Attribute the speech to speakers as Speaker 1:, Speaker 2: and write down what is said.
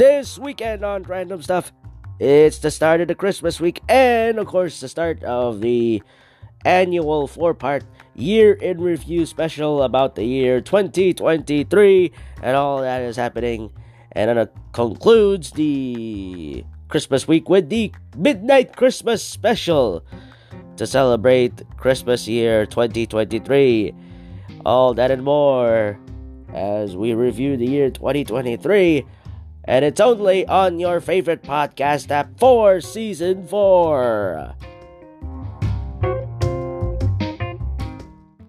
Speaker 1: This weekend on Random Stuff, it's the start of the Christmas week and, of course, the start of the annual four part year in review special about the year 2023 and all that is happening. And then it concludes the Christmas week with the Midnight Christmas special to celebrate Christmas year 2023. All that and more as we review the year 2023. And it's only on your favorite podcast app for season 4.